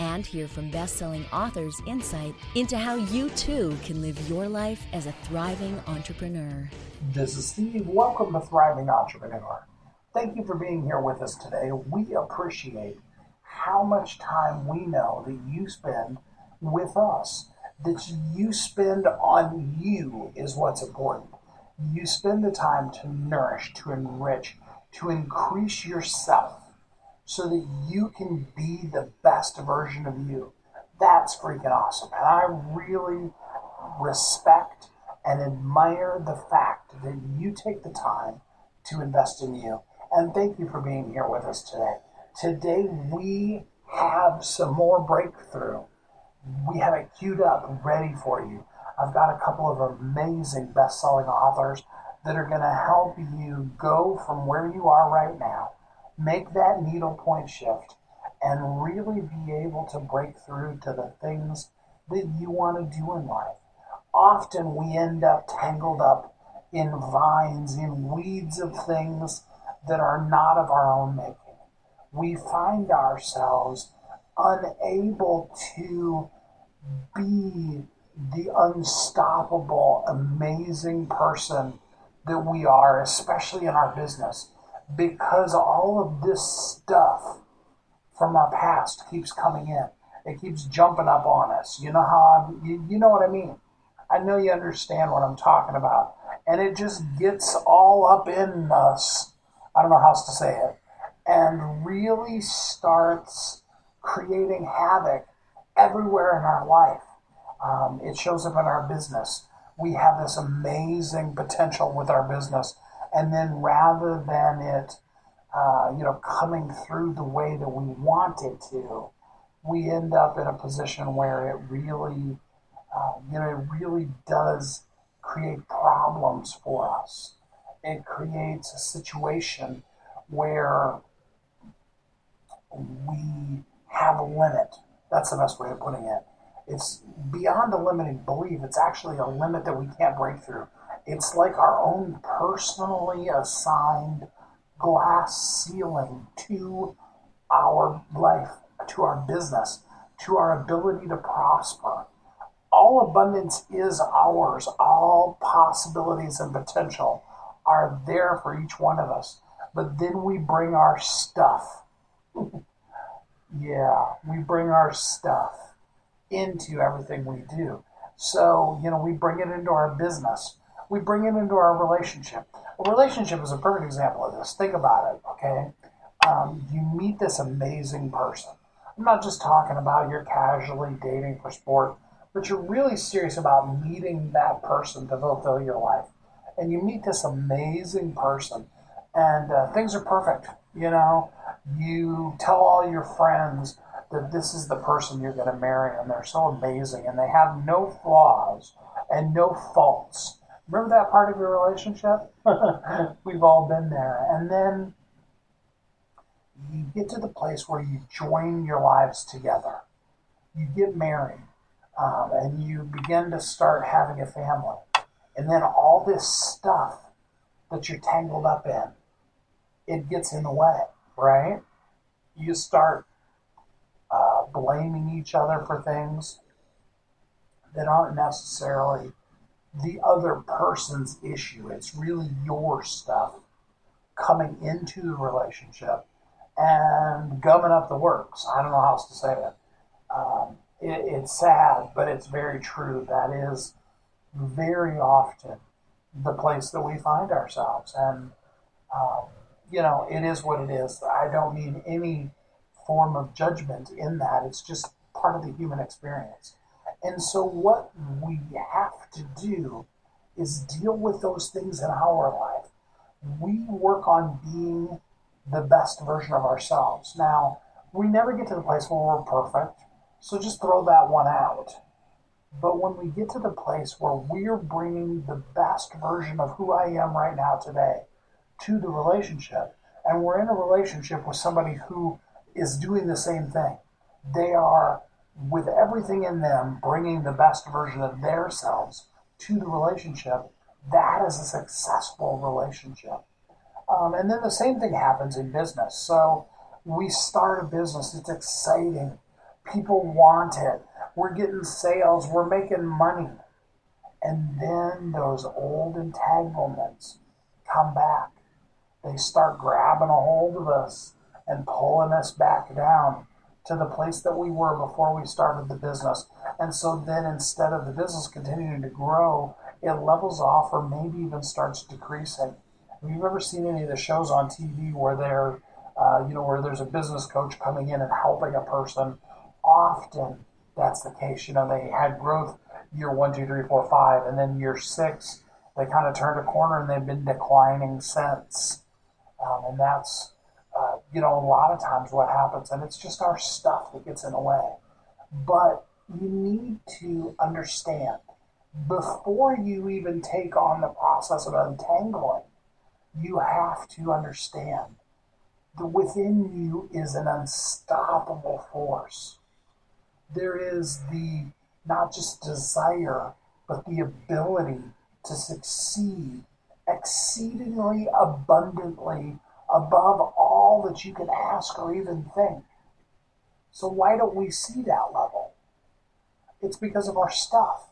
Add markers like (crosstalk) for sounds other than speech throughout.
And hear from best selling authors insight into how you too can live your life as a thriving entrepreneur. This is Steve. Welcome to Thriving Entrepreneur. Thank you for being here with us today. We appreciate how much time we know that you spend with us, that you spend on you is what's important. You spend the time to nourish, to enrich, to increase yourself so that you can be the best version of you. That's freaking awesome. And I really respect and admire the fact that you take the time to invest in you. And thank you for being here with us today. Today we have some more breakthrough. We have it queued up, ready for you. I've got a couple of amazing best selling authors that are going to help you go from where you are right now, make that needle point shift, and really be able to break through to the things that you want to do in life. Often we end up tangled up in vines, in weeds of things that are not of our own making we find ourselves unable to be the unstoppable, amazing person that we are, especially in our business, because all of this stuff from our past keeps coming in. It keeps jumping up on us. You know how I'm, you, you know what I mean? I know you understand what I'm talking about. And it just gets all up in us. I don't know how else to say it and really starts creating havoc everywhere in our life. Um, it shows up in our business. We have this amazing potential with our business, and then rather than it, uh, you know, coming through the way that we want it to, we end up in a position where it really, uh, you know, it really does create problems for us. It creates a situation where we have a limit. That's the best way of putting it. It's beyond a limiting belief. It's actually a limit that we can't break through. It's like our own personally assigned glass ceiling to our life, to our business, to our ability to prosper. All abundance is ours. All possibilities and potential are there for each one of us. But then we bring our stuff (laughs) yeah, we bring our stuff into everything we do. So, you know, we bring it into our business. We bring it into our relationship. A relationship is a perfect example of this. Think about it, okay? Um, you meet this amazing person. I'm not just talking about you're casually dating for sport, but you're really serious about meeting that person to fulfill your life. And you meet this amazing person, and uh, things are perfect, you know? you tell all your friends that this is the person you're going to marry, and they're so amazing, and they have no flaws and no faults. Remember that part of your relationship? (laughs) We've all been there. And then you get to the place where you join your lives together. You get married, um, and you begin to start having a family. And then all this stuff that you're tangled up in, it gets in the way right? You start uh, blaming each other for things that aren't necessarily the other person's issue. It's really your stuff coming into the relationship and gumming up the works. I don't know how else to say. Um, it it's sad, but it's very true. That is very often the place that we find ourselves. And um, you know, it is what it is. I don't mean any form of judgment in that. It's just part of the human experience. And so, what we have to do is deal with those things in our life. We work on being the best version of ourselves. Now, we never get to the place where we're perfect, so just throw that one out. But when we get to the place where we're bringing the best version of who I am right now today to the relationship, and we're in a relationship with somebody who is doing the same thing, they are, with everything in them, bringing the best version of themselves to the relationship, that is a successful relationship. Um, and then the same thing happens in business. So we start a business, it's exciting. People want it. We're getting sales, we're making money. And then those old entanglements come back. They start grabbing a hold of us and pulling us back down to the place that we were before we started the business. And so then instead of the business continuing to grow, it levels off or maybe even starts decreasing. Have you ever seen any of the shows on TV where they're, uh, you know, where there's a business coach coming in and helping a person? Often that's the case. You know, they had growth year one, two, three, four, five, and then year six, they kind of turned a corner and they've been declining since. Um, and that's, you know, a lot of times what happens, and it's just our stuff that gets in the way. But you need to understand before you even take on the process of untangling, you have to understand that within you is an unstoppable force. There is the not just desire, but the ability to succeed exceedingly abundantly above all that you can ask or even think. So, why don't we see that level? It's because of our stuff.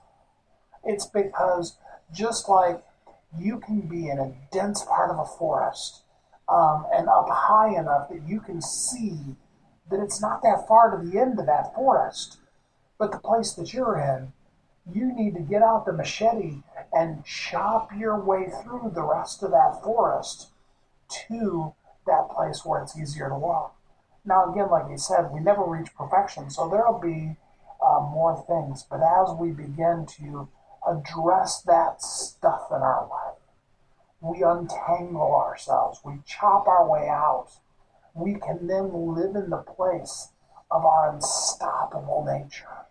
It's because just like you can be in a dense part of a forest um, and up high enough that you can see that it's not that far to the end of that forest, but the place that you're in, you need to get out the machete and chop your way through the rest of that forest to that place where it's easier to walk. Now, again, like you said, we never reach perfection, so there'll be uh, more things. But as we begin to address that stuff in our life. We untangle ourselves, we chop our way out. We can then live in the place of our unstoppable nature.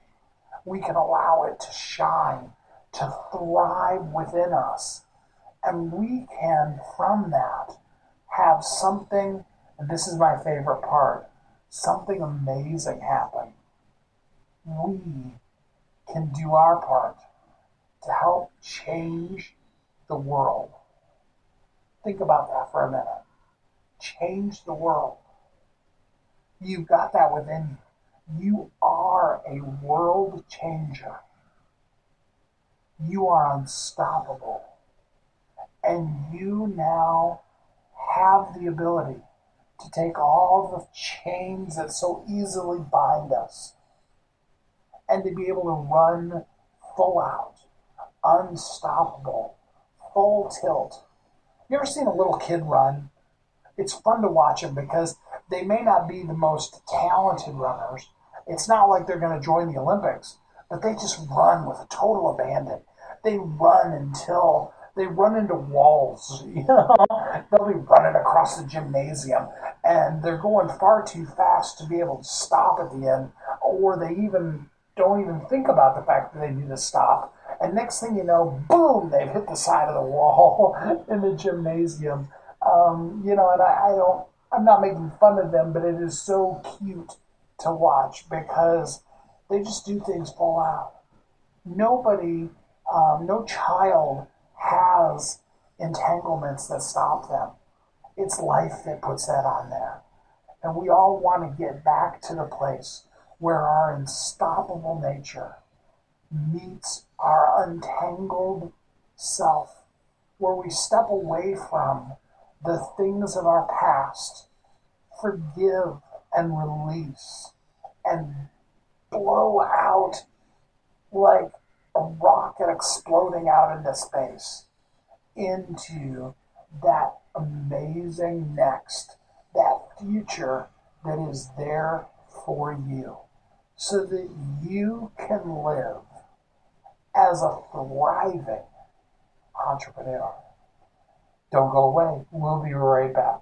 We can allow it to shine, to thrive within us. And we can, from that, have something, and this is my favorite part, something amazing happen. We can do our part to help change the world. Think about that for a minute. Change the world. You've got that within you. You are a world changer. You are unstoppable. And you now have the ability to take all the chains that so easily bind us and to be able to run full out unstoppable, full tilt. You ever seen a little kid run? It's fun to watch them because they may not be the most talented runners. It's not like they're going to join the Olympics, but they just run with a total abandon. They run until they run into walls. (laughs) You know, they'll be running across the gymnasium, and they're going far too fast to be able to stop at the end, or they even don't even think about the fact that they need to stop and next thing you know, boom, they've hit the side of the wall (laughs) in the gymnasium. Um, you know, and I, I don't, I'm not making fun of them, but it is so cute to watch because they just do things full out. Nobody, um, no child has entanglements that stop them. It's life that puts that on there. And we all want to get back to the place where our unstoppable nature meets our untangled self, where we step away from the things of our past, forgive and release, and blow out like a rocket exploding out into space into that amazing next, that future that is there for you, so that you can live as a thriving entrepreneur. Don't go away. We'll be right back.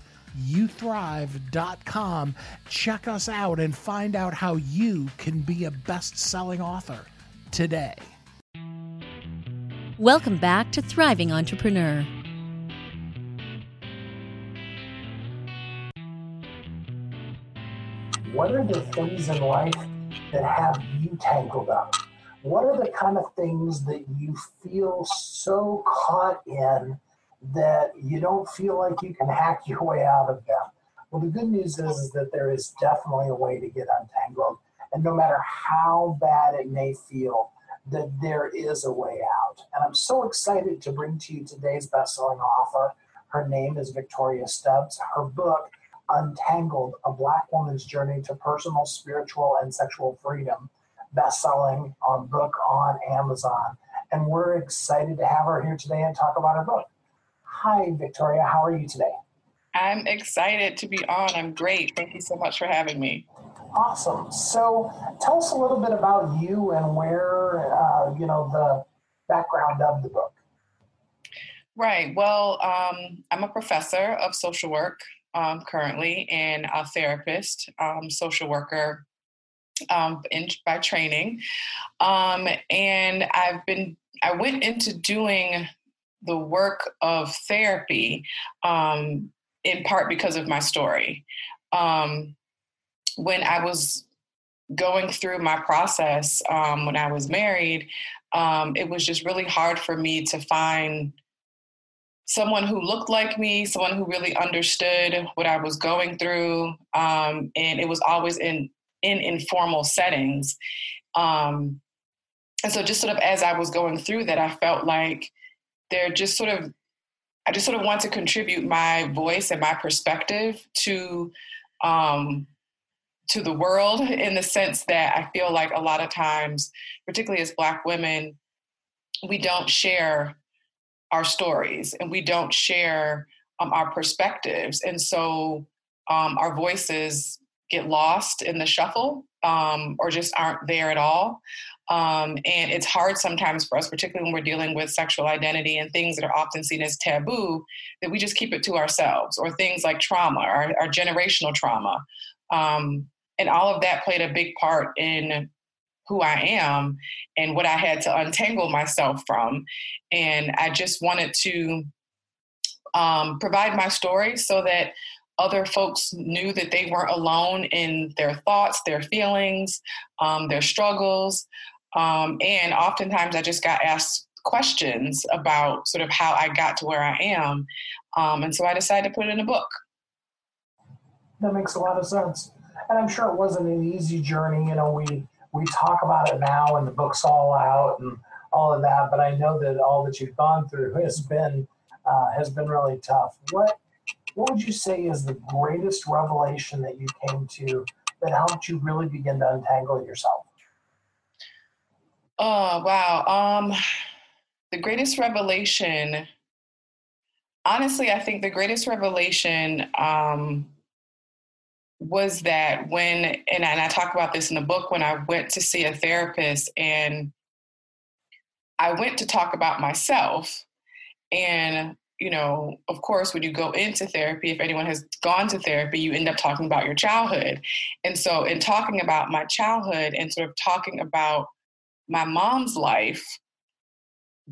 WeHelpYouThrive.com, check us out, and find out how you can be a best selling author today. Welcome back to Thriving Entrepreneur. What are the things in life that have you tangled up? What are the kind of things that you feel so caught in that you don't feel like you can hack your way out of them? Well, the good news is, is that there is definitely a way to get untangled. And no matter how bad it may feel, that there is a way out. And I'm so excited to bring to you today's best-selling author. Her name is Victoria Stubbs. Her book Untangled, A Black Woman's Journey to Personal, Spiritual, and Sexual Freedom, best-selling on book on Amazon. And we're excited to have her here today and talk about her book. Hi, Victoria. How are you today? I'm excited to be on. I'm great. Thank you so much for having me. Awesome. So, tell us a little bit about you and where, uh, you know, the background of the book. Right. Well, um, I'm a professor of social work um, currently and a therapist, um, social worker um, in, by training. Um, and I've been, I went into doing the work of therapy um, in part because of my story. Um, when I was going through my process when I was married, it was just really hard for me to find someone who looked like me, someone who really understood what I was going through, um, and it was always in in informal settings. Um, and so, just sort of as I was going through that, I felt like they're just sort of, I just sort of want to contribute my voice and my perspective to. Um, to the world in the sense that I feel like a lot of times, particularly as Black women, we don't share our stories and we don't share um, our perspectives. And so um, our voices get lost in the shuffle um, or just aren't there at all. Um, and it's hard sometimes for us, particularly when we're dealing with sexual identity and things that are often seen as taboo, that we just keep it to ourselves, or things like trauma, our generational trauma. Um, and all of that played a big part in who I am and what I had to untangle myself from. And I just wanted to um, provide my story so that other folks knew that they weren't alone in their thoughts, their feelings, um, their struggles. Um, and oftentimes I just got asked questions about sort of how I got to where I am. Um, and so I decided to put it in a book. That makes a lot of sense. And I'm sure it wasn't an easy journey. You know, we we talk about it now and the book's all out and all of that, but I know that all that you've gone through has been uh, has been really tough. What what would you say is the greatest revelation that you came to that helped you really begin to untangle yourself? Oh wow. Um the greatest revelation honestly, I think the greatest revelation um was that when and I, and I talk about this in the book when I went to see a therapist and I went to talk about myself and you know of course when you go into therapy if anyone has gone to therapy you end up talking about your childhood and so in talking about my childhood and sort of talking about my mom's life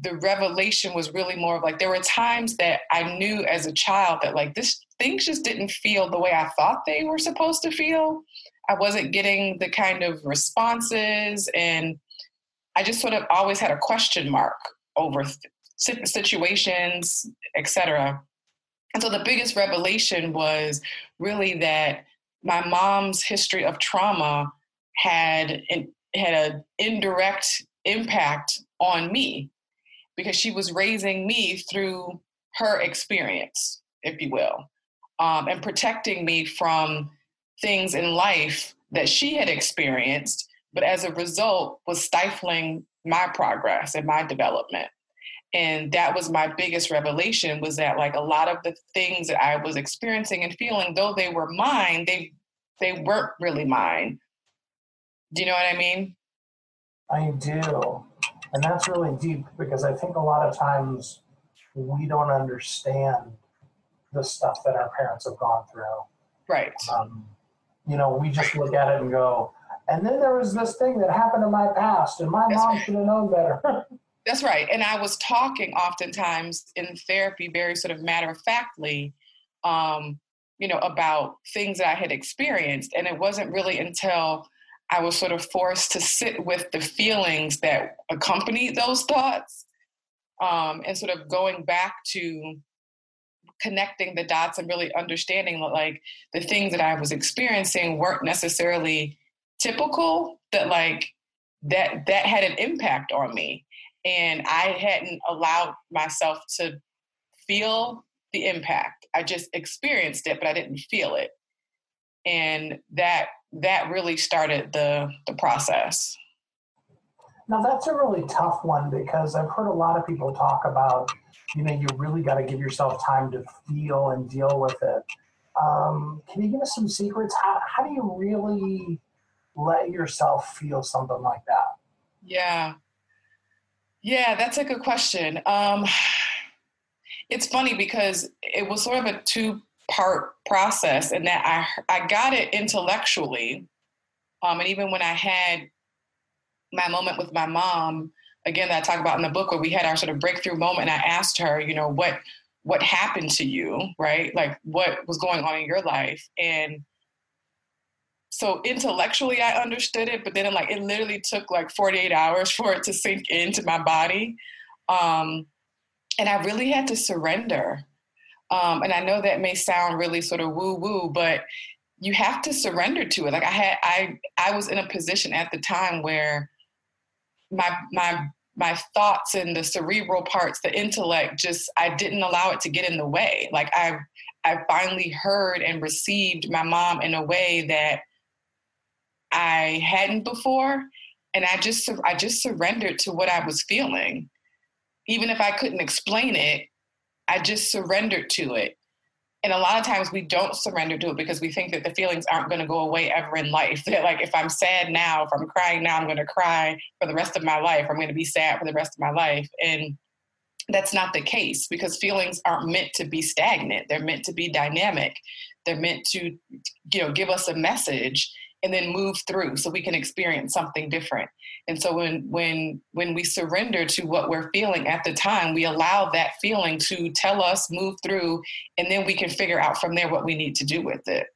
the revelation was really more of like there were times that I knew as a child that like this things just didn't feel the way I thought they were supposed to feel. I wasn't getting the kind of responses, and I just sort of always had a question mark over situations, etc. And so the biggest revelation was really that my mom's history of trauma had had an indirect impact on me because she was raising me through her experience, if you will, um, and protecting me from things in life that she had experienced, but as a result was stifling my progress and my development. And that was my biggest revelation was that like a lot of the things that I was experiencing and feeling, though they were mine, they they weren't really mine. Do you know what I mean? I do. And that's really deep because I think a lot of times we don't understand the stuff that our parents have gone through. Right. Um, you know, we just look at it and go, and then there was this thing that happened in my past, and my That's mom right. should have known better. (laughs) That's right. And I was talking oftentimes in therapy, very sort of matter of factly, um, you know, about things that I had experienced. And it wasn't really until I was sort of forced to sit with the feelings that accompanied those thoughts um, and sort of going back to connecting the dots and really understanding that like the things that I was experiencing weren't necessarily typical that like that that had an impact on me and I hadn't allowed myself to feel the impact. I just experienced it but I didn't feel it. And that that really started the the process. Now that's a really tough one because I've heard a lot of people talk about, you know, you really got to give yourself time to feel and deal with it. Um, can you give us some secrets? How, how do you really let yourself feel something like that? Yeah. Yeah, that's a good question. Um, it's funny because it was sort of a two part process and that I, I got it intellectually. Um, and even when I had my moment with my mom, again, that I talk about in the book where we had our sort of breakthrough moment, and I asked her, you know, what what happened to you, right? Like what was going on in your life. And so intellectually I understood it, but then like it literally took like 48 hours for it to sink into my body. Um, and I really had to surrender. Um, and I know that may sound really sort of woo woo, but you have to surrender to it. Like I had, I, I was in a position at the time where my my my thoughts and the cerebral parts, the intellect, just I didn't allow it to get in the way. Like I I finally heard and received my mom in a way that I hadn't before, and I just I just surrendered to what I was feeling, even if I couldn't explain it. I just surrendered to it and a lot of times we don't surrender to it because we think that the feelings aren't going to go away ever in life. (laughs) That like if I'm sad now, if I'm crying now, I'm going to cry for the rest of my life. I'm going to be sad for the rest of my life. And that's not the case because feelings aren't meant to be stagnant. They're meant to be dynamic. They're meant to, you know, give us a message and then move through so we can experience something different. And so when when when we surrender to what we're feeling at the time, we allow that feeling to tell us move through and then we can figure out from there what we need to do with it.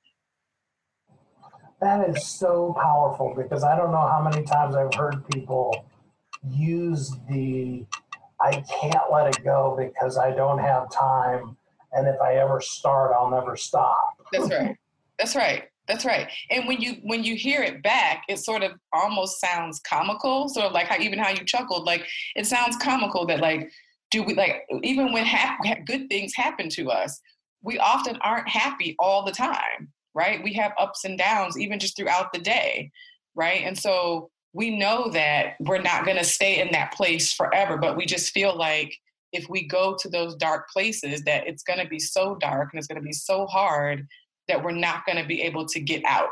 That is so powerful because I don't know how many times I've heard people use the I can't let it go because I don't have time and if I ever start I'll never stop. That's right. That's right. That's right. And when you when you hear it back, it sort of almost sounds comical. Sort of like how even how you chuckled, like it sounds comical that like do we like even when ha- good things happen to us, we often aren't happy all the time, right? We have ups and downs even just throughout the day, right? And so we know that we're not going to stay in that place forever, but we just feel like if we go to those dark places that it's going to be so dark and it's going to be so hard that we're not going to be able to get out.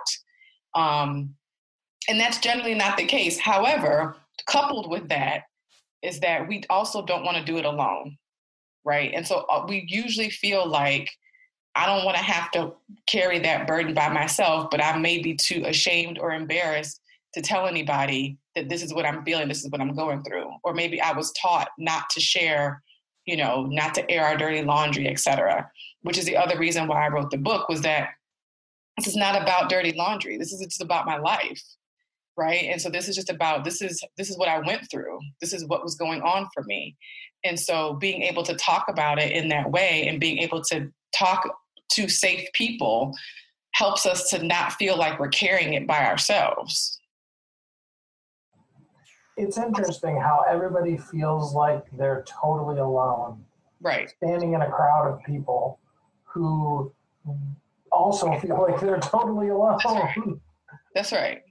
Um, and that's generally not the case. However, coupled with that is that we also don't want to do it alone, right? And so uh, we usually feel like I don't want to have to carry that burden by myself, but I may be too ashamed or embarrassed to tell anybody that this is what I'm feeling, this is what I'm going through. Or maybe I was taught not to share, you know, not to air our dirty laundry, etc which is the other reason why I wrote the book, was that this is not about dirty laundry. This is just about my life. Right. And so this is just about this is this is what I went through. This is what was going on for me. And so being able to talk about it in that way and being able to talk to safe people helps us to not feel like we're carrying it by ourselves. It's interesting how everybody feels like they're totally alone. Right. Standing in a crowd of people who also feel like they're totally alone. That's right. That's right.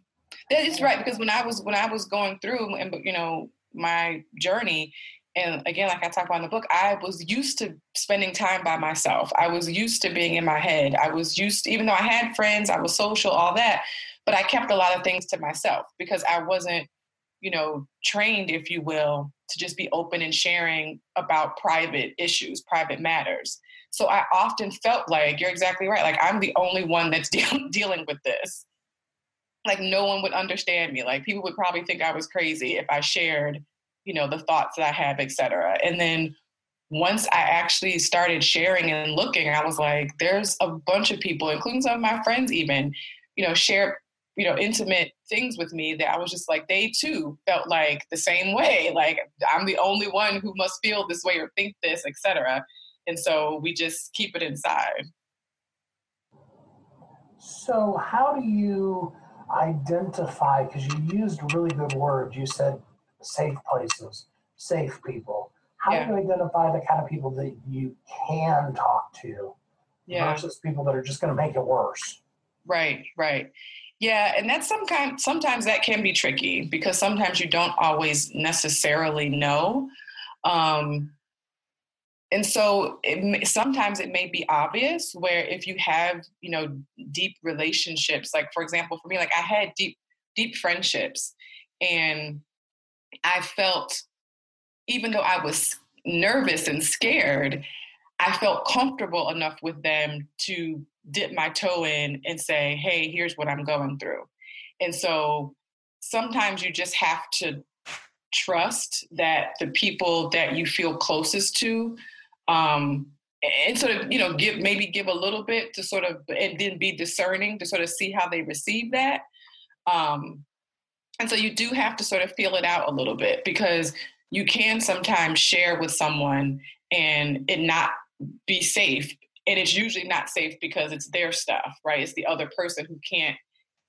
It's right because when I was when I was going through and you know my journey, and again, like I talk about in the book, I was used to spending time by myself. I was used to being in my head. I was used, to, even though I had friends, I was social, all that, but I kept a lot of things to myself because I wasn't, you know, trained, if you will, to just be open and sharing about private issues, private matters. So I often felt like you're exactly right. Like I'm the only one that's (laughs) de- dealing with this. Like no one would understand me. Like people would probably think I was crazy if I shared you know the thoughts that i have etc and then once i actually started sharing and looking i was like there's a bunch of people including some of my friends even you know share you know intimate things with me that i was just like they too felt like the same (laughs) way like i'm the only one who must feel this way or think this etc and so we just keep it inside so how do you identify because you used really good words you said safe places, safe people. How yeah. do you identify the kind of people that you can talk to yeah. versus people that are just going to make it worse? Right, right. Yeah, and that's some kind. Sometimes that can be tricky because sometimes you don't always necessarily know, um, and so it, sometimes it may be obvious. Where if you have you know deep relationships, like for example, for me, like I had deep deep friendships, and I felt, even though I was nervous and scared, I felt comfortable enough with them to dip my toe in and say, hey, here's what I'm going through. And so sometimes you just have to trust that the people that you feel closest to um, and sort of you know give maybe give a little bit to sort of and then be discerning to sort of see how they receive that um, and so you do have to sort of feel it out a little bit because you can sometimes share with someone and it not be safe. And it's usually not safe because it's their stuff, right? It's the other person who can't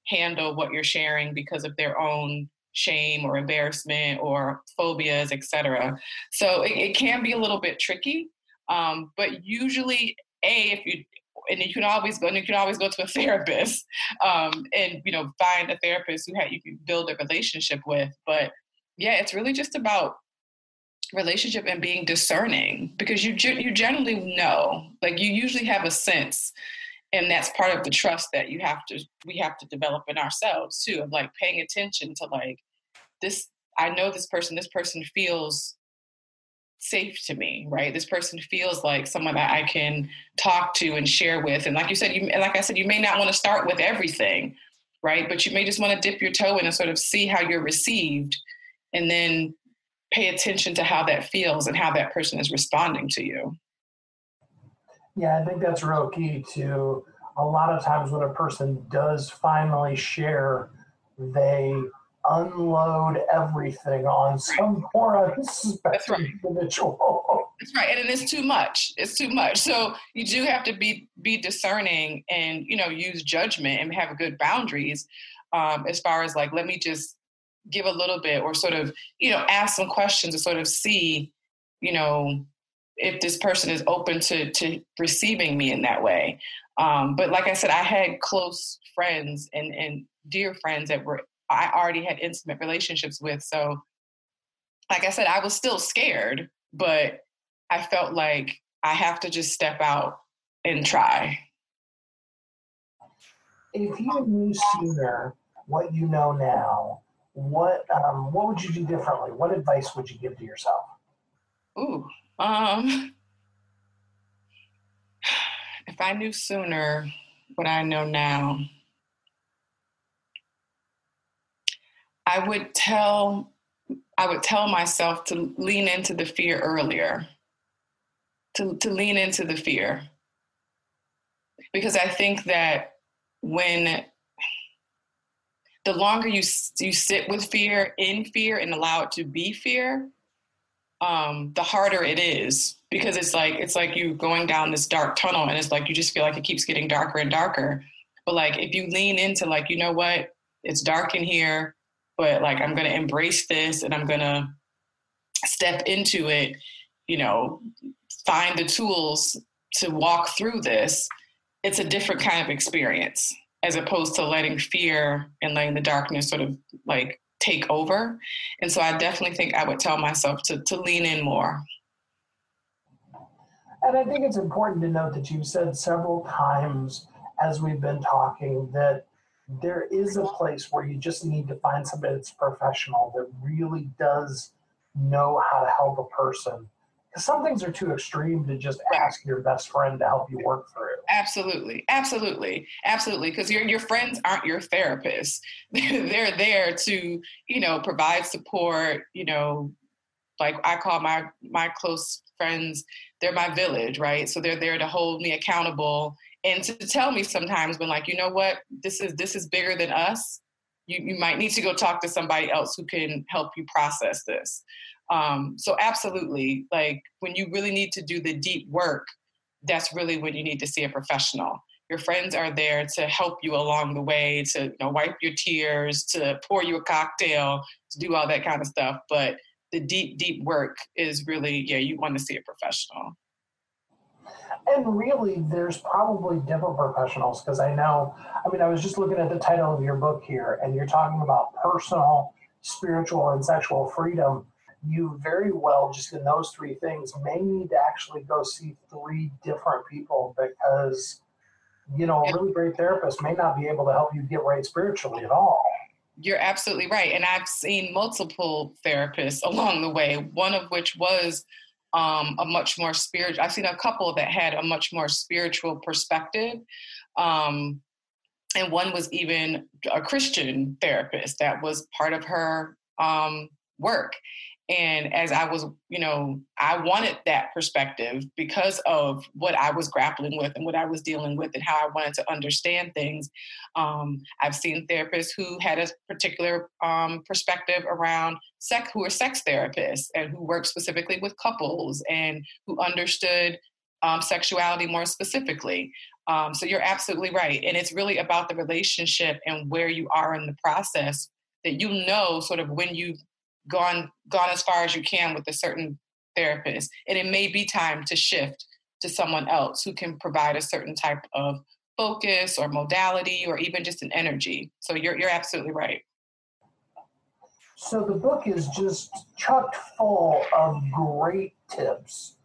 handle what you're sharing because of their own shame or embarrassment or phobias, etc. So it, it, can be a little bit tricky. Um, but usually, a if you and you can always go and you can always go to a (laughs) therapist um, and you know find a therapist who you can build a relationship with but yeah it's really just about relationship and being discerning because you you generally know like you usually have a sense and that's part of the trust that you have to we have to develop in ourselves too of like paying attention to like this i know this person this person feels safe to me, right? This person feels like someone that I can talk to and share with. And like you said, you like I said, you may not want to start with everything, right? But you may just want to dip your toe in and sort of see how you're received and then pay attention to how that feels and how that person is responding to you. Yeah, I think that's real key to a lot of times when a person does finally share, they unload everything on some poor unsuspecting right. individual. That's right, and it's too much. It's too much. So you do have to be be discerning and you know use judgment and have good boundaries um, as far as like let me just give a little bit or sort of you know ask some questions to sort of see you know if this person is open to to receiving me in that way. Um, but like I said, I had close friends and and dear friends that were I already had intimate relationships with. So, like I said, I was still scared, but I felt like I have to just step out and try. If you knew sooner what you know now, what um, what would you do differently? What advice would you give to yourself? Ooh, um, (sighs) if I knew sooner what I know now, I would tell I would tell myself to lean into the fear earlier. To to lean into the fear. Because I think that when the longer you you sit with fear in fear and allow it to be fear, um, the harder it is because it's like it's like you going down this dark tunnel and it's like you just feel like it keeps getting darker and darker. But like if you lean into like you know what, it's dark in here, but like I'm gonna embrace this and I'm gonna step into it. You know, find the tools to walk through this. It's a different kind of experience as opposed to letting fear and letting the darkness sort of like take over. And so I definitely think I would tell myself to, to lean in more. And I think it's important to note that you've said several times as we've been talking that there is a place where you just need to find somebody that's professional that really does know how to help a person because some things are too extreme to just ask your best friend to help you work through. Absolutely, absolutely, absolutely. Because your your friends aren't your therapists; (laughs) they're there to you know provide support. You know, like I call my my close friends, they're my village, right? So they're there to hold me accountable and to tell me sometimes when like you know what this is this is bigger than us. You you might need to go talk to somebody else who can help you process this. Um, so absolutely, like when you really need to do the deep work, that's really when you need to see a professional. Your friends are there to help you along the way, to you know, wipe your tears, to pour you a cocktail, to do all that kind of stuff. But the deep, deep work is really, yeah, you want to see a professional. And really, there's probably different professionals because I know, I mean, I was just looking at the title of your book here, and you're talking about personal, spiritual, and sexual freedom you very well, just in those three things, may need to actually go see three different people because, you know, a really great therapist may not be able to help you get right spiritually at all. You're absolutely right. And I've seen multiple therapists (laughs) along the way, one of which was um, a much more spiritual, I've seen a couple that had a much more spiritual perspective. Um, and one was even a Christian therapist that was part of her um, work. And as I was, you know, I wanted that perspective because of what I was grappling with and what I was dealing with and how I wanted to understand things. Um, I've seen therapists who had a particular um, perspective around sex, who are sex therapists and who work specifically with couples and who understood um, sexuality more specifically. Um, so you're absolutely right. And it's really about the relationship and where you are in the process that you know sort of when you gone gone as far as you can with a certain therapist. And it may be time to shift to someone else who can provide a certain type of focus or modality or even just an energy. So you're you're absolutely right. So the book is just chocked full of great tips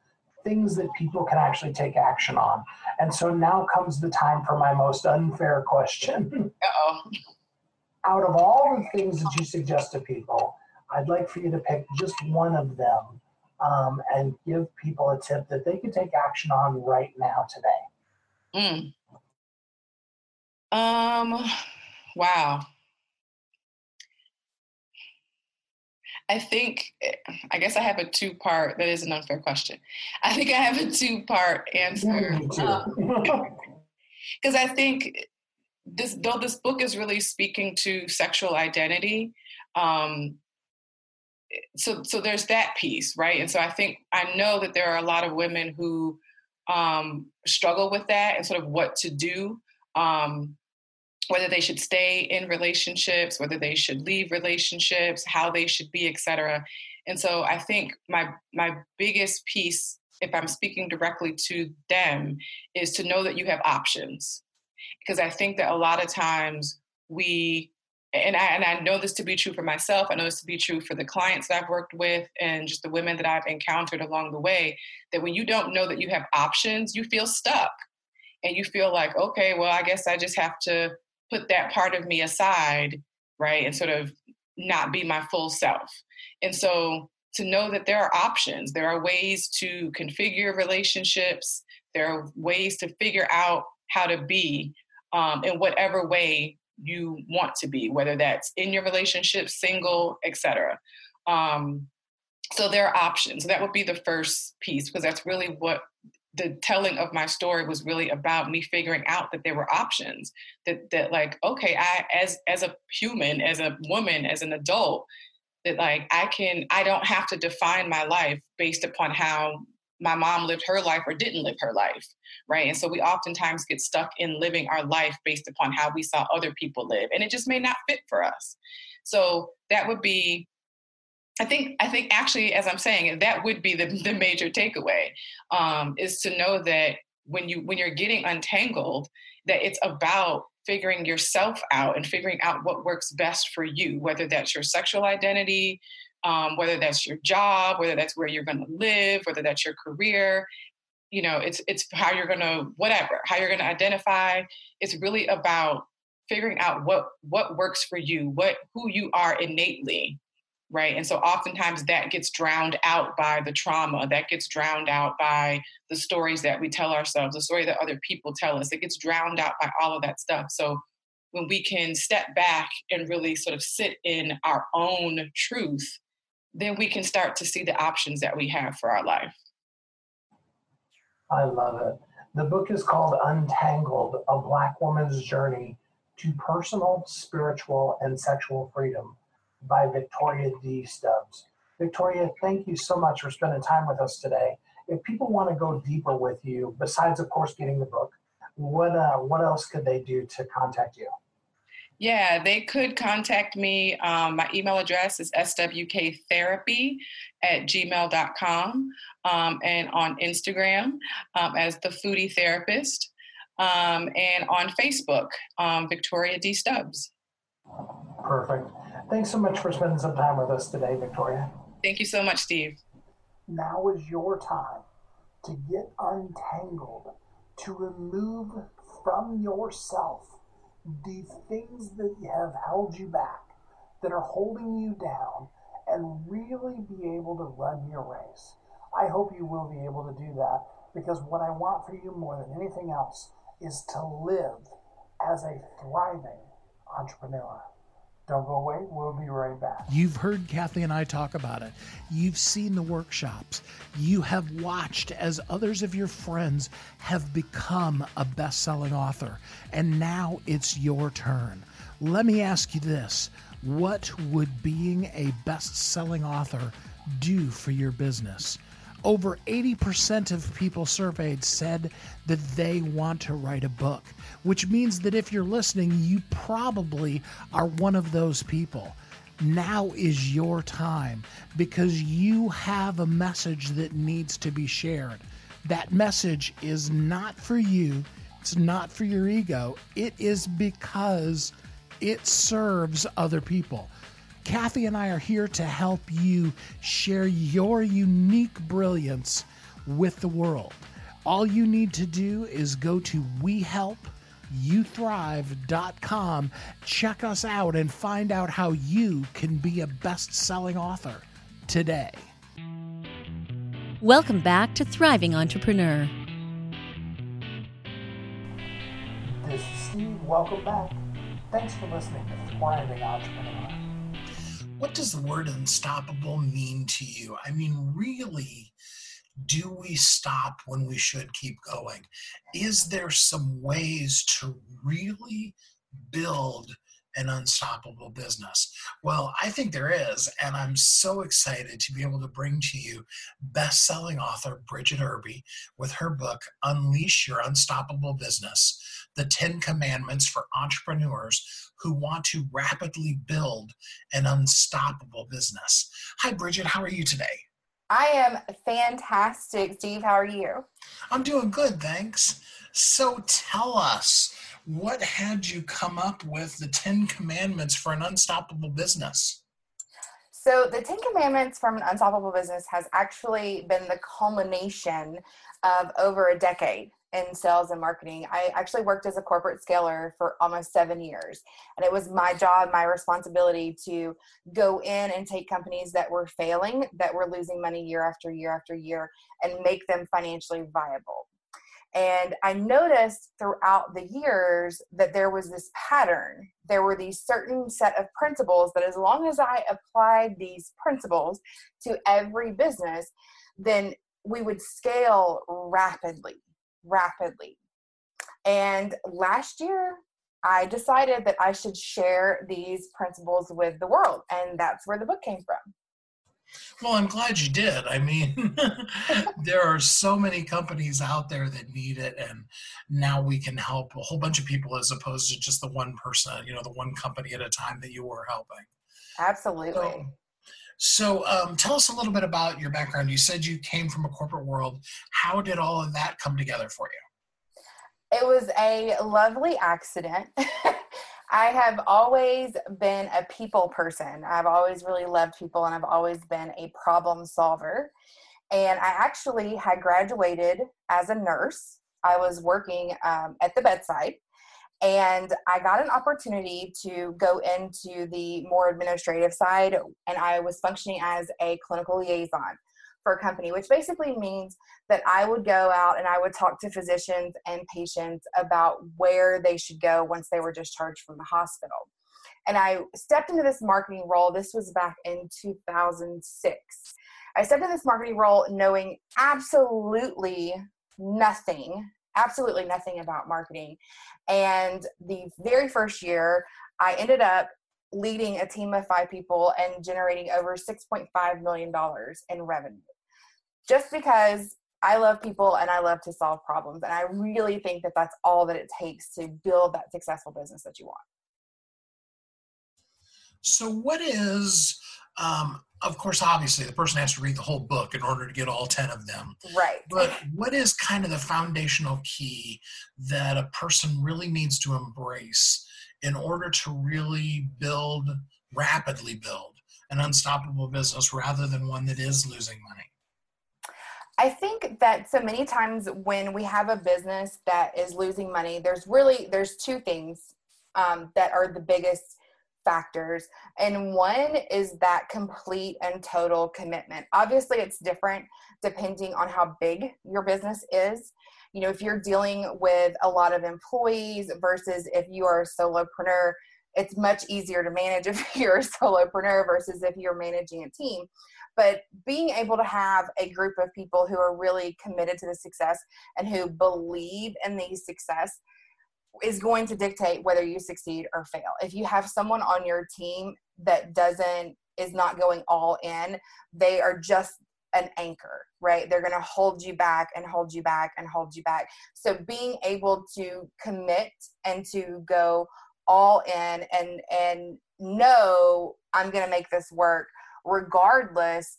things that people can actually take action on. And so now comes the time for my most unfair question. Uh-oh. (laughs) out of all the things that you suggest to people I'd like for you to pick just one of them um, and give people a tip that they can take action on right now today. Mm. Um, wow. I think, I guess I have a two part, that is an unfair question. I think I have a two part answer. Because um, (laughs) I think this, though this book is really speaking to sexual identity, um, so so there's that piece right? And so i think i know that there are a lot of women who um, struggle with that and sort of what to do um, whether they should stay in relationships whether they should leave relationships how they should be etc and so i think my my biggest piece if i'm speaking directly to them is to know that you have options. Because i think that a lot of times we and I, and I know this to be true for myself. I know this to be true for the clients that I've worked with and just the women that I've encountered along the way. That when you don't know that you have options, you feel stuck. And you feel like, okay, well, I guess I just have to put that part of me aside, right? And sort of not be my full self. And so to know that there are options, there are ways to configure relationships, there are ways to figure out how to be um, in whatever way you want to be, whether that's in your relationship, single, etc. Um, so there are options. So That would be the first piece because that's really what the telling of my story was really about me figuring out that there were options that that like okay i as as a human as a woman as an adult that like i can i don't have to define my life based upon how my mom lived her life or didn't live her life right? And so we oftentimes get stuck in living our life based upon how we saw other people live and it just may not fit for us. So that would be I think I think actually, as I'm saying, that would be the, the major takeaway um, is to know that when you when you're getting untangled, that it's about figuring yourself out and figuring out what works best for you, whether that's your sexual identity, um, whether that's your job, whether that's where you're going to live, whether that's your career. You know, it's it's how you're going to whatever how you're going to identify. It's really about figuring out what what works for you, what who you are innately right and so oftentimes that gets drowned out by the trauma that gets drowned out by the stories that we tell ourselves the story that other people tell us it gets drowned out by all of that stuff so when we can step back and really sort of sit in our own truth then we can start to see the options that we have for our life i love it the book is called untangled a black woman's journey to personal spiritual and sexual freedom by Victoria D. Stubbs. Victoria, thank you so much for spending time with us today. If people want to go deeper with you, besides, of course, getting the book, what uh, what else could they do to contact you? Yeah, they could contact me. Um, my email address is swktherapy at gmail.com um, and on Instagram um, as the foodie therapist um, and on Facebook, um, Victoria D. Stubbs. Perfect. Thanks so much for spending some time with us today, Victoria. Thank you so much, Steve. Now is your time to get untangled, to remove from yourself the things that have held you back, that are holding you down, and really be able to run your race. I hope you will be able to do that because what I want for you more than anything else is to live as a thriving entrepreneur. Don't go away. We'll be right back. You've heard Kathy and I talk about it. You've seen the workshops. You have watched as others of your friends have become a best selling author. And now it's your turn. Let me ask you this What would being a best selling author do for your business? Over 80% of people surveyed said that they want to write a book, which means that if you're listening, you probably are one of those people. Now is your time because you have a message that needs to be shared. That message is not for you, it's not for your ego, it is because it serves other people. Kathy and I are here to help you share your unique brilliance with the world. All you need to do is go to WeHelpYouThrive.com, check us out, and find out how you can be a best selling author today. Welcome back to Thriving Entrepreneur. This is Steve. Welcome back. Thanks for listening to Thriving Entrepreneur what does the word unstoppable mean to you? I mean, really, do we stop when we should keep going? Is there some ways to really build an unstoppable business? Well, I think there is, and I'm so excited to be able to bring to you best-selling author Bridget Irby with her book Unleash Your Unstoppable Business: The 10 Commandments for Entrepreneurs who want to rapidly build an unstoppable business. Hi Bridget, how are you today? I am fantastic. Steve, how are you? I'm doing good, thanks. So tell us, what had you come up with the 10 commandments for an unstoppable business? So, the 10 commandments from an unstoppable business has actually been the culmination of over a decade in sales and marketing. I actually worked as a corporate scaler for almost seven years. And it was my job, my responsibility to go in and take companies that were failing, that were losing money year after year after year, and make them financially viable. And I noticed throughout the years that there was this pattern. There were these certain set of principles that, as long as I applied these principles to every business, then we would scale rapidly, rapidly. And last year, I decided that I should share these principles with the world. And that's where the book came from. Well, I'm glad you did. I mean, (laughs) there are so many companies out there that need it, and now we can help a whole bunch of people as opposed to just the one person, you know, the one company at a time that you were helping. Absolutely. So, so um, tell us a little bit about your background. You said you came from a corporate world. How did all of that come together for you? It was a lovely accident. (laughs) I have always been a people person. I've always really loved people and I've always been a problem solver. And I actually had graduated as a nurse. I was working um, at the bedside and I got an opportunity to go into the more administrative side and I was functioning as a clinical liaison for a company, which basically means that I would go out and I would talk to physicians and patients about where they should go once they were discharged from the hospital. And I stepped into this marketing role. This was back in 2006. I stepped into this marketing role knowing absolutely nothing, absolutely nothing about marketing. And the very first year, I ended up leading a team of five people and generating over $6.5 million in revenue just because I love people and I love to solve problems. And I really think that that's all that it takes to build that successful business that you want. So, what is, um, of course, obviously, the person has to read the whole book in order to get all 10 of them. Right. But what is kind of the foundational key that a person really needs to embrace in order to really build, rapidly build an unstoppable business rather than one that is losing money? I think that so many times when we have a business that is losing money, there's really there's two things um, that are the biggest factors, and one is that complete and total commitment. Obviously, it's different depending on how big your business is. You know, if you're dealing with a lot of employees versus if you are a solopreneur, it's much easier to manage (laughs) if you're a solopreneur versus if you're managing a team but being able to have a group of people who are really committed to the success and who believe in the success is going to dictate whether you succeed or fail. If you have someone on your team that doesn't is not going all in, they are just an anchor, right? They're going to hold you back and hold you back and hold you back. So being able to commit and to go all in and and know I'm going to make this work regardless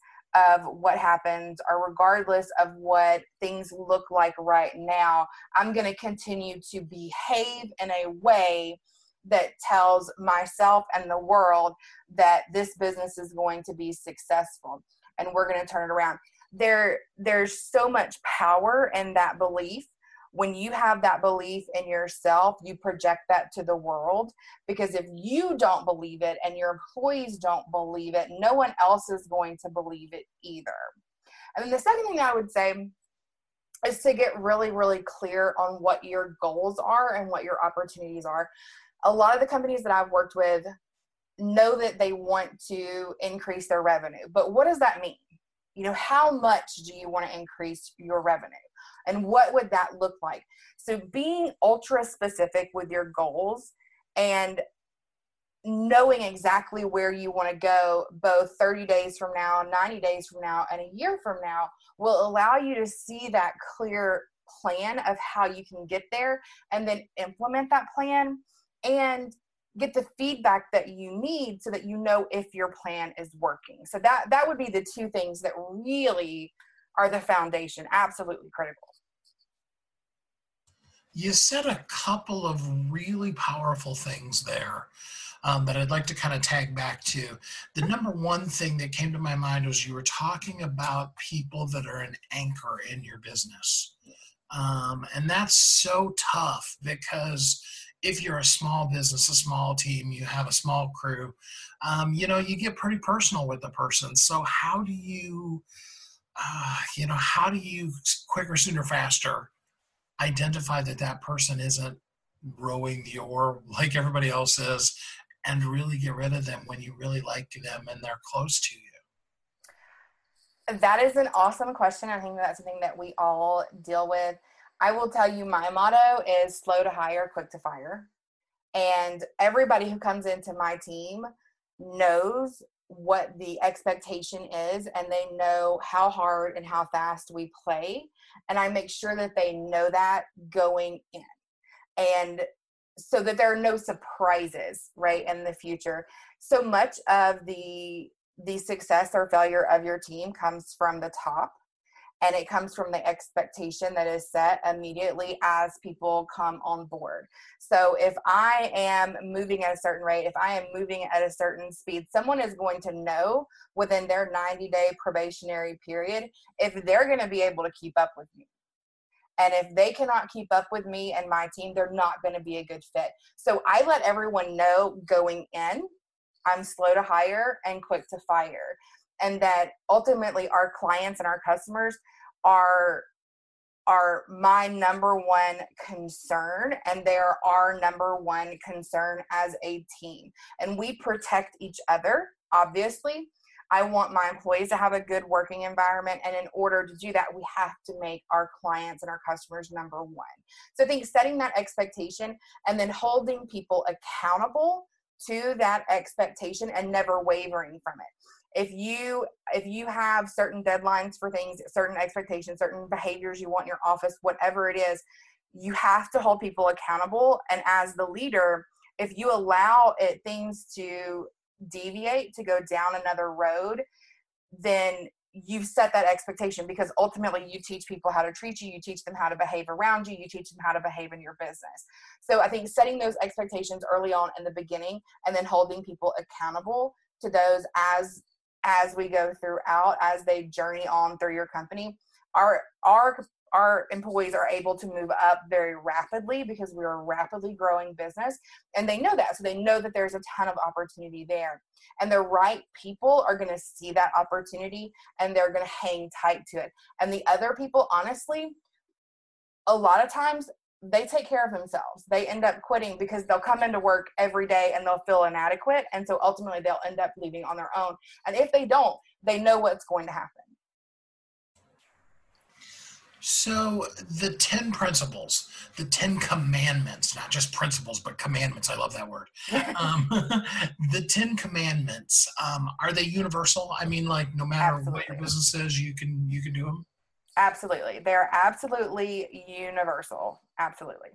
of what happens or regardless of what things look like right now, I'm going to continue to behave in a way that tells myself and the world that this business is going to be successful and we're going to turn it around. There there's so much power in that belief when you have that belief in yourself, you project that to the world. Because if you don't believe it and your employees don't believe it, no one else is going to believe it either. And then the second thing I would say is to get really, really clear on what your goals are and what your opportunities are. A lot of the companies that I've worked with know that they want to increase their revenue, but what does that mean? You know, how much do you want to increase your revenue? And what would that look like? So being ultra specific with your goals and knowing exactly where you want to go both 30 days from now 90 days from now and a year from now will allow you to see that clear plan of how you can get there and then implement that plan and get the feedback that you need so that you know if your plan is working. So that that would be the two things that really are the foundation absolutely critical you said a couple of really powerful things there um, that I'd like to kind of tag back to. The number one thing that came to my mind was you were talking about people that are an anchor in your business. Um, and that's so tough because if you're a small business, a small team, you have a small crew, um, you know, you get pretty personal with the person. So, how do you, uh, you know, how do you quicker, sooner, faster identify that that person isn't rowing the oar like everybody else is and really get rid of them when you really like them and they're close to you That is an awesome question. I think that's something that we all deal with. I will tell you my motto is slow to hire, quick to fire. And everybody who comes into my team knows what the expectation is and they know how hard and how fast we play. And I make sure that they know that going in. And so that there are no surprises, right, in the future. So much of the the success or failure of your team comes from the top and it comes from the expectation that is set immediately as people come on board. So if I am moving at a certain rate, if I am moving at a certain speed, someone is going to know within their 90 day probationary period if they're going to be able to keep up with me. And if they cannot keep up with me and my team, they're not going to be a good fit. So I let everyone know going in I'm slow to hire and quick to fire. And that ultimately our clients and our customers are are my number one concern and they're our number one concern as a team. And we protect each other obviously. I want my employees to have a good working environment and in order to do that we have to make our clients and our customers number one. So i think setting that expectation and then holding people accountable to that expectation and never wavering from it if you if you have certain deadlines for things certain expectations certain behaviors you want in your office whatever it is you have to hold people accountable. And as the leader if you allow it things to deviate to go down another road then you've set that expectation because ultimately you teach people how to treat you you teach them how to behave around you you teach them how to behave in your business. So i think setting those expectations early on in the beginning and then holding people accountable to those as as we go throughout as they journey on through your company our our our employees are able to move up very rapidly because we're a rapidly growing business and they know that. So they know that there's a ton of opportunity there. And the right people are going to see that opportunity and they're going to hang tight to it. And the other people honestly a lot of times they take care of themselves they end up quitting because they'll come into work every day and they'll feel inadequate and so ultimately they'll end up leaving on their own and if they don't they know what's going to happen so, the 10 principles, the 10 commandments, not just principles, but commandments, I love that word. (laughs) Um, (laughs) the 10 commandments, um, are they universal? I mean, like, no matter absolutely. what your business is, you can, you can do them? Absolutely. They're absolutely universal. Absolutely.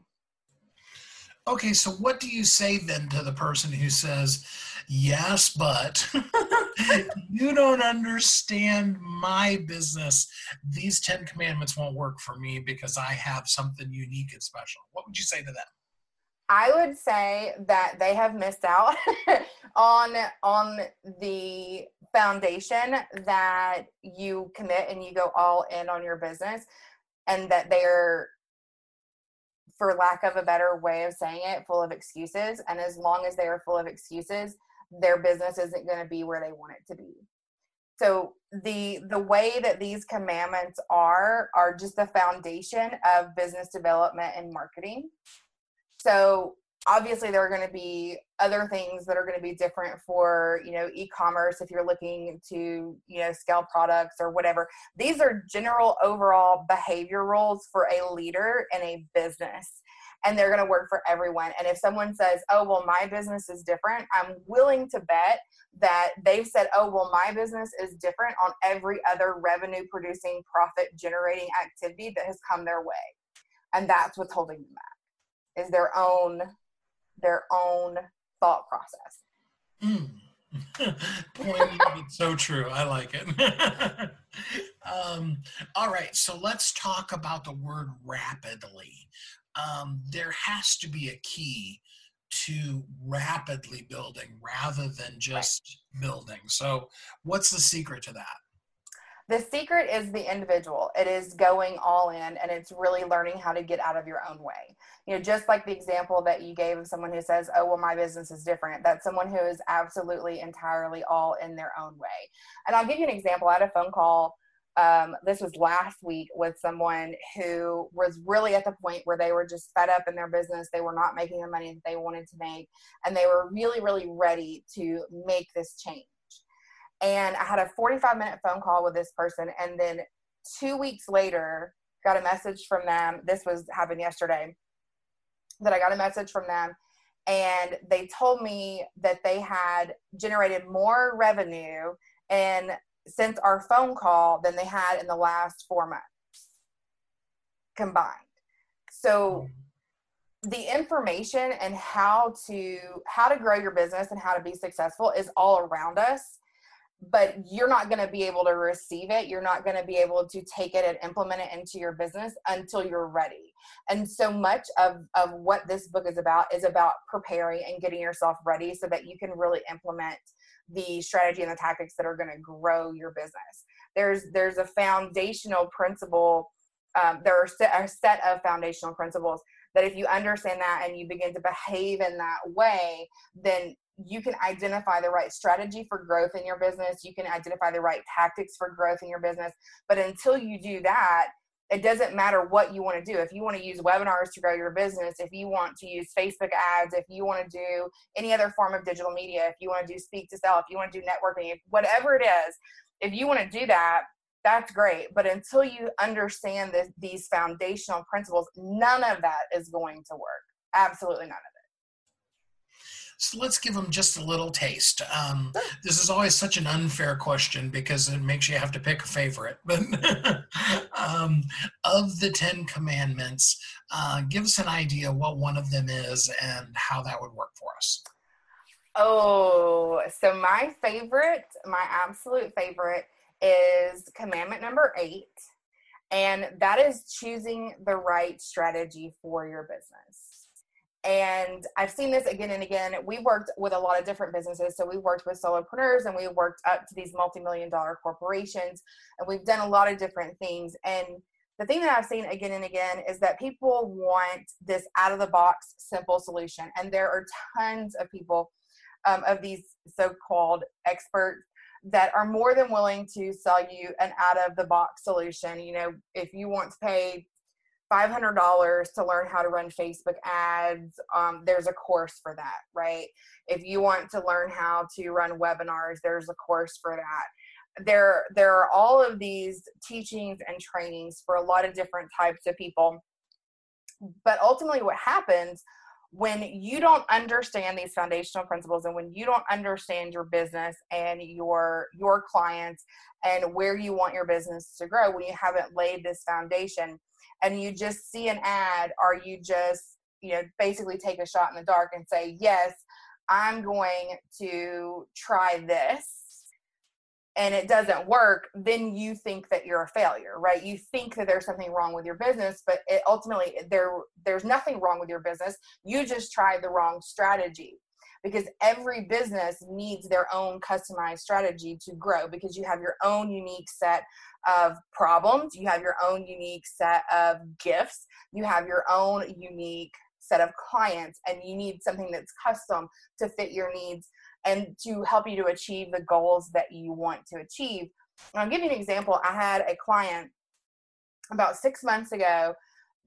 Okay, so what do you say then to the person who says, Yes, but (laughs) you don't understand my business. These 10 commandments won't work for me because I have something unique and special. What would you say to them? I would say that they have missed out (laughs) on on the foundation that you commit and you go all in on your business and that they're for lack of a better way of saying it, full of excuses. And as long as they are full of excuses, their business isn't going to be where they want it to be. So the the way that these commandments are are just the foundation of business development and marketing. So obviously there are going to be other things that are going to be different for you know e-commerce if you're looking to you know scale products or whatever. These are general overall behavior rules for a leader in a business and they're going to work for everyone. And if someone says oh well my business is different i'm willing to bet that they've said oh well my business is different on every other revenue producing profit generating activity that has come their way and that's what's holding them back is their own their own thought process. Mm. (laughs) Poignant, so true. I like it. (laughs) um, all right, so let's talk about the word rapidly. Um, there has to be a key to rapidly building rather than just right. building. So, what's the secret to that? the secret is the individual it is going all in and it's really learning how to get out of your own way you know just like the example that you gave of someone who says oh well my business is different that's someone who is absolutely entirely all in their own way and i'll give you an example i had a phone call um, this was last week with someone who was really at the point where they were just fed up in their business. They were not making the money that they wanted to make, and they were really, really ready to make this change And I had a 45 minute phone call with this person. And then two weeks later, got a message from them. This was happened yesterday that I got a message from them and they told me that they had generated more revenue and since our phone call than they had in the last four months combined. So the information and how to how to grow your business and how to be successful is all around us but you're not going to be able to receive it. You're not going to be able to take it and implement it into your business until you're ready. And so much of of what this book is about is about preparing and getting yourself ready so that you can really implement the strategy and the tactics that are going to grow your business. There's there's a foundational principle um, there are a set of foundational principles that if you understand that and you begin to behave in that way then you can identify the right strategy for growth in your business. You can identify the right tactics for growth in your business. But until you do that it doesn't matter what you want to do. If you want to use webinars to grow your business if you want to use facebook ads if you want to do any other form of digital media if you want to do speak to sell if you want to do networking whatever it is if you want to do that that's great. But until you understand this, these foundational principles none of that is going to work. Absolutely none of it so let's give them just a little taste. Um, this is always such an unfair question because it makes you have to pick a favorite. (laughs) But um, of the Ten Commandments, uh, give us an idea what one of them is and how that would work for us. Oh, so my favorite, my absolute favorite is commandment number eight, and that is choosing the right strategy for your business and I've seen this again and again. We worked with a lot of different businesses. So we worked with solopreneurs and we worked up to these multi-million dollar corporations and we've done a lot of different things. And the thing that I've seen again and again is that people want this out of the box simple solution. And there are tons of people um, of these so-called experts that are more than willing to sell you an out of the box solution. You know, if you want to pay $500 to learn how to run Facebook ads. Um, there's a course for that, right? If you want to learn how to run webinars, there's a course for that. There, there are all of these teachings and trainings for a lot of different types of people. But ultimately, what happens when you don't understand these foundational principles and when you don't understand your business and your your clients and where you want your business to grow when you haven't laid this foundation and you just see an ad or you just you know basically take a shot in the dark and say yes i'm going to try this and it doesn't work then you think that you're a failure right? You think that there's something wrong with your business but it ultimately there there's nothing wrong with your business. You just tried the wrong strategy because every business needs their own customized strategy to grow because you have your own unique set of problems, you have your own unique set of gifts, you have your own unique set of clients, and you need something that's custom to fit your needs and to help you to achieve the goals that you want to achieve. And I'll give you an example. I had a client about six months ago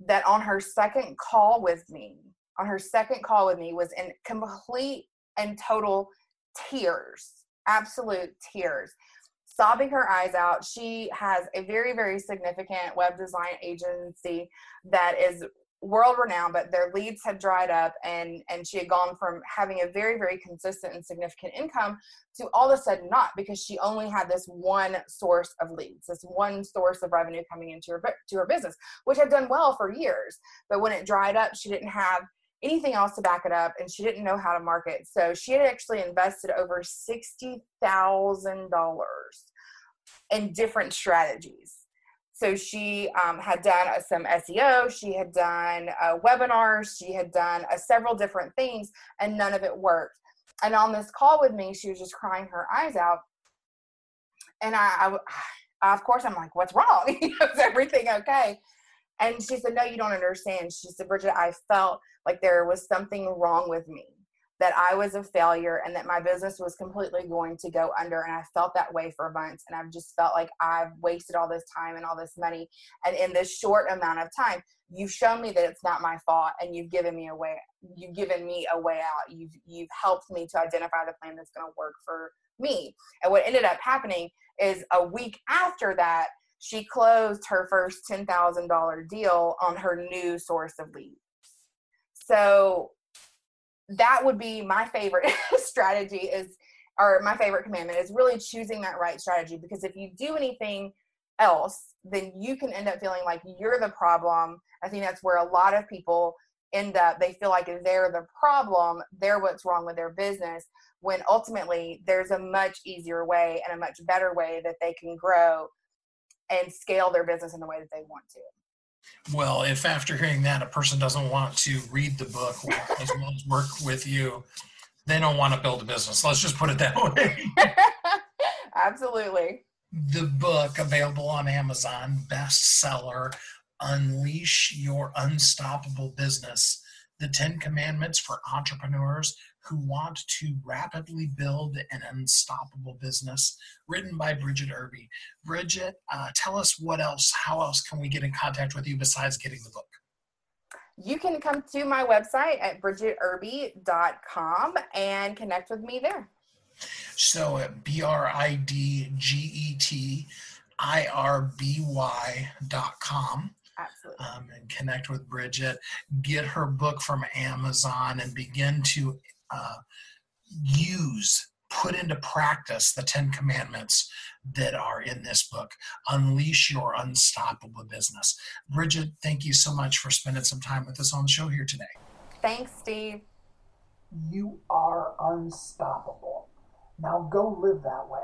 that on her second call with me, on her second call with me, was in complete and total tears, absolute tears sobbing her eyes out. She has a very, very significant web design agency that is world renowned, but their leads had dried up and and she had gone from having a very, very consistent and significant income to all of a sudden not because she only had this one source of leads, this one source of revenue coming into her to her business, which had done well for years. But when it dried up, she didn't have anything else to back it up and she didn't know how to market. So she had actually invested over $60,000 in different strategies. So she um, had done uh, some SEO, she had done uh, webinars, she had done uh, several different things, and none of it worked. And on this call with me, she was just crying her eyes out. And I, I (sighs) of course, I'm like, what's wrong? (laughs) Is everything okay? And she said, No, you don't understand. She said, Bridget, I felt like there was something wrong with me, that I was a failure and that my business was completely going to go under. And I felt that way for months. And I've just felt like I've wasted all this time and all this money. And in this short amount of time, you've shown me that it's not my fault and you've given me a way you've given me a way out you've you've helped me to identify the plan that's going to work for me. And what ended up happening is a week after that, she closed her first $10,000 deal on her new source of leads. So that would be my favorite (laughs) strategy is or my favorite commandment is really choosing that right strategy because if you do anything else then you can end up feeling like you're the problem i think that's where a lot of people end up they feel like they're the problem they're what's wrong with their business when ultimately there's a much easier way and a much better way that they can grow and scale their business in the way that they want to well, if after hearing that a person doesn't want to read the book (laughs) as well as work with you, they don't want to build a business. Let's just put it that (laughs) way. (laughs) Absolutely. The book available on Amazon, bestseller, Unleash Your Unstoppable Business The 10 Commandments for Entrepreneurs who want to rapidly build an unstoppable business, written by Bridget Irby. Bridget, uh, tell us what else, how else can we get in contact with you besides getting the book? You can come to my website at bridgetirby.com and connect with me there. So at B R I D G E T I R B Y dot com. Absolutely. Um, and connect with Bridget, get her book from Amazon, and begin to uh, use, put into practice the 10 commandments that are in this book. Unleash your unstoppable business. Bridget, thank you so much for spending some time with us on the show here today. Thanks, Steve. You are unstoppable. Now go live that way.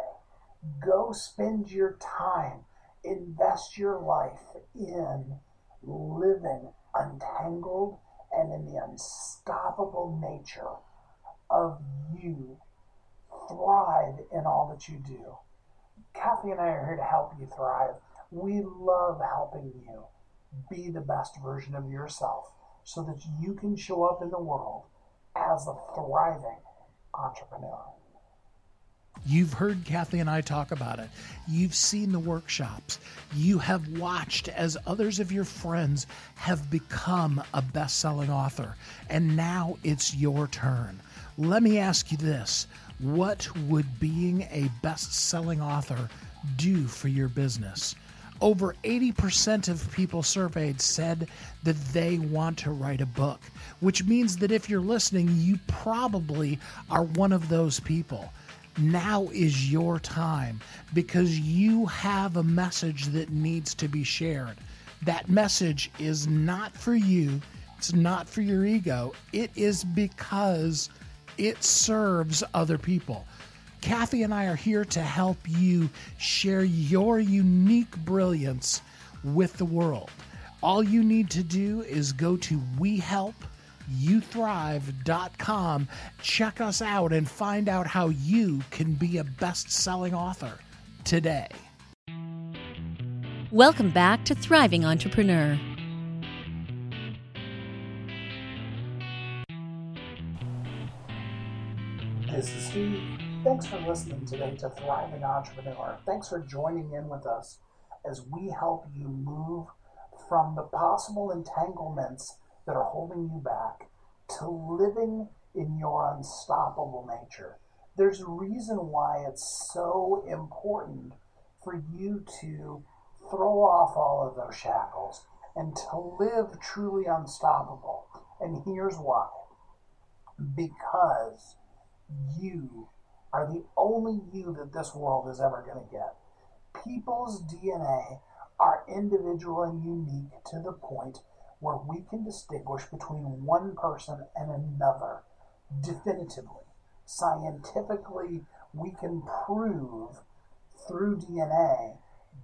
Go spend your time, invest your life in living untangled and in the unstoppable nature of you thrive in all that you do. Kathy and I are here to help you thrive. We love helping you be the best version of yourself so that you can show up in the world as a thriving entrepreneur. You've heard Kathy and I talk about it. You've seen the workshops. You have watched as others of your friends have become a best selling author. And now it's your turn. Let me ask you this What would being a best selling author do for your business? Over 80% of people surveyed said that they want to write a book, which means that if you're listening, you probably are one of those people. Now is your time because you have a message that needs to be shared. That message is not for you, it's not for your ego, it is because it serves other people. Kathy and I are here to help you share your unique brilliance with the world. All you need to do is go to wehelpyouthrive.com, check us out, and find out how you can be a best selling author today. Welcome back to Thriving Entrepreneur. This is Steve. Thanks for listening today to Thriving Entrepreneur. Thanks for joining in with us as we help you move from the possible entanglements that are holding you back to living in your unstoppable nature. There's a reason why it's so important for you to throw off all of those shackles and to live truly unstoppable. And here's why because you are the only you that this world is ever going to get. People's DNA are individual and unique to the point where we can distinguish between one person and another definitively. Scientifically, we can prove through DNA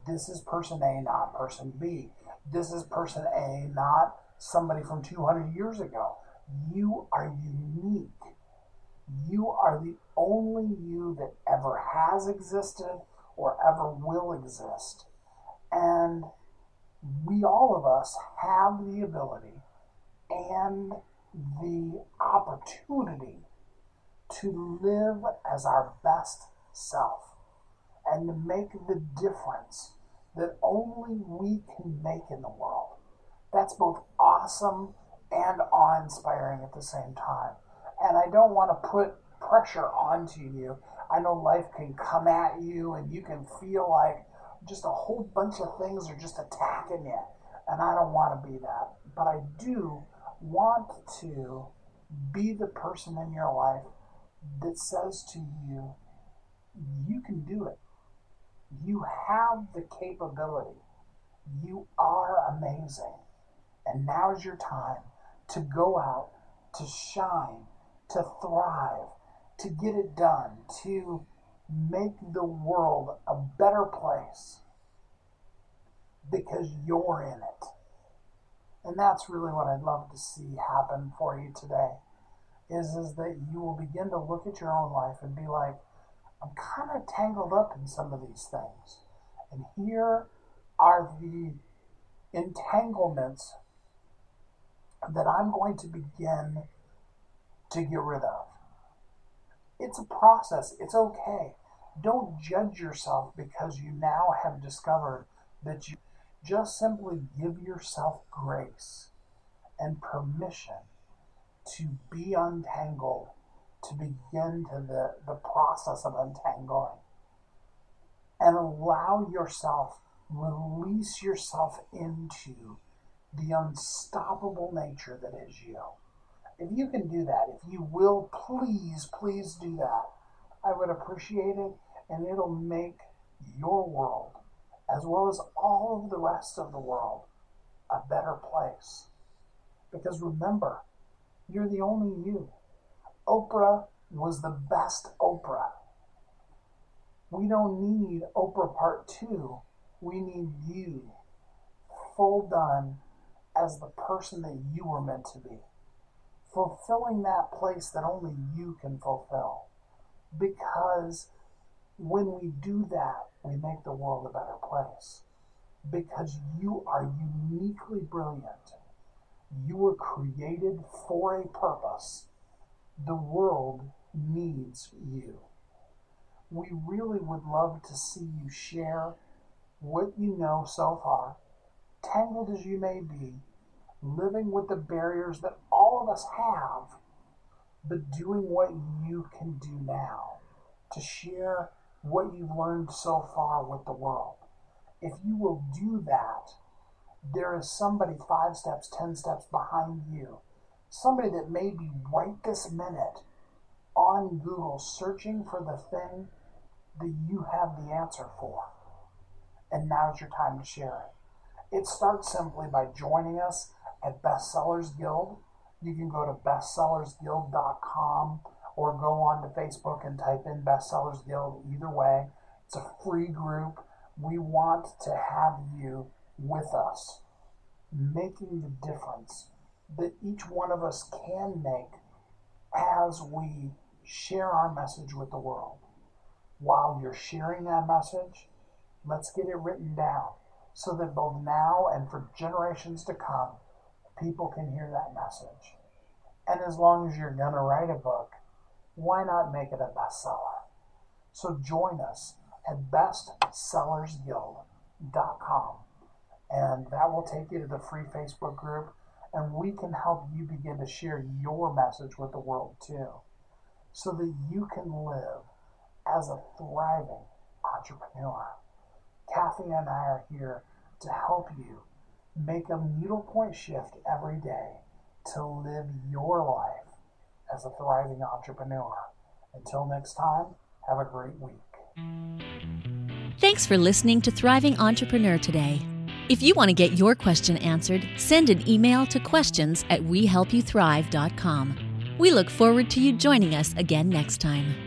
this is person A, not person B. This is person A, not somebody from 200 years ago. You are unique you are the only you that ever has existed or ever will exist. And we all of us have the ability and the opportunity to live as our best self and to make the difference that only we can make in the world. That's both awesome and awe inspiring at the same time and I don't want to put pressure onto you. I know life can come at you and you can feel like just a whole bunch of things are just attacking you. And I don't want to be that. But I do want to be the person in your life that says to you, you can do it. You have the capability. You are amazing. And now is your time to go out, to shine, to thrive, to get it done, to make the world a better place because you're in it. And that's really what I'd love to see happen for you today is, is that you will begin to look at your own life and be like, I'm kind of tangled up in some of these things. And here are the entanglements that I'm going to begin to get rid of. It's a process. It's okay. Don't judge yourself because you now have discovered that you just simply give yourself grace and permission to be untangled, to begin to the, the process of untangling. And allow yourself, release yourself into the unstoppable nature that is you. If you can do that, if you will, please, please do that. I would appreciate it, and it'll make your world, as well as all of the rest of the world, a better place. Because remember, you're the only you. Oprah was the best Oprah. We don't need Oprah Part 2. We need you, full done as the person that you were meant to be. Fulfilling that place that only you can fulfill. Because when we do that, we make the world a better place. Because you are uniquely brilliant. You were created for a purpose. The world needs you. We really would love to see you share what you know so far, tangled as you may be, living with the barriers that all of us have, but doing what you can do now to share what you've learned so far with the world. If you will do that, there is somebody five steps, ten steps behind you. Somebody that may be right this minute on Google searching for the thing that you have the answer for. And now's your time to share it. It starts simply by joining us at Bestsellers Guild. You can go to bestsellersguild.com or go on to Facebook and type in Bestsellers Guild. Either way, it's a free group. We want to have you with us, making the difference that each one of us can make as we share our message with the world. While you're sharing that message, let's get it written down so that both now and for generations to come, people can hear that message. And as long as you're going to write a book, why not make it a bestseller? So join us at bestsellersguild.com and that will take you to the free Facebook group and we can help you begin to share your message with the world too so that you can live as a thriving entrepreneur. Kathy and I are here to help you make a needlepoint shift every day to live your life as a thriving entrepreneur. Until next time, have a great week. Thanks for listening to Thriving Entrepreneur today. If you want to get your question answered, send an email to questions at wehelpyouthrive.com. We look forward to you joining us again next time.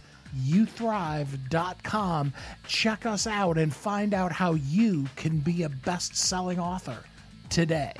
WeHelpYouThrive.com, check us out, and find out how you can be a best selling author today.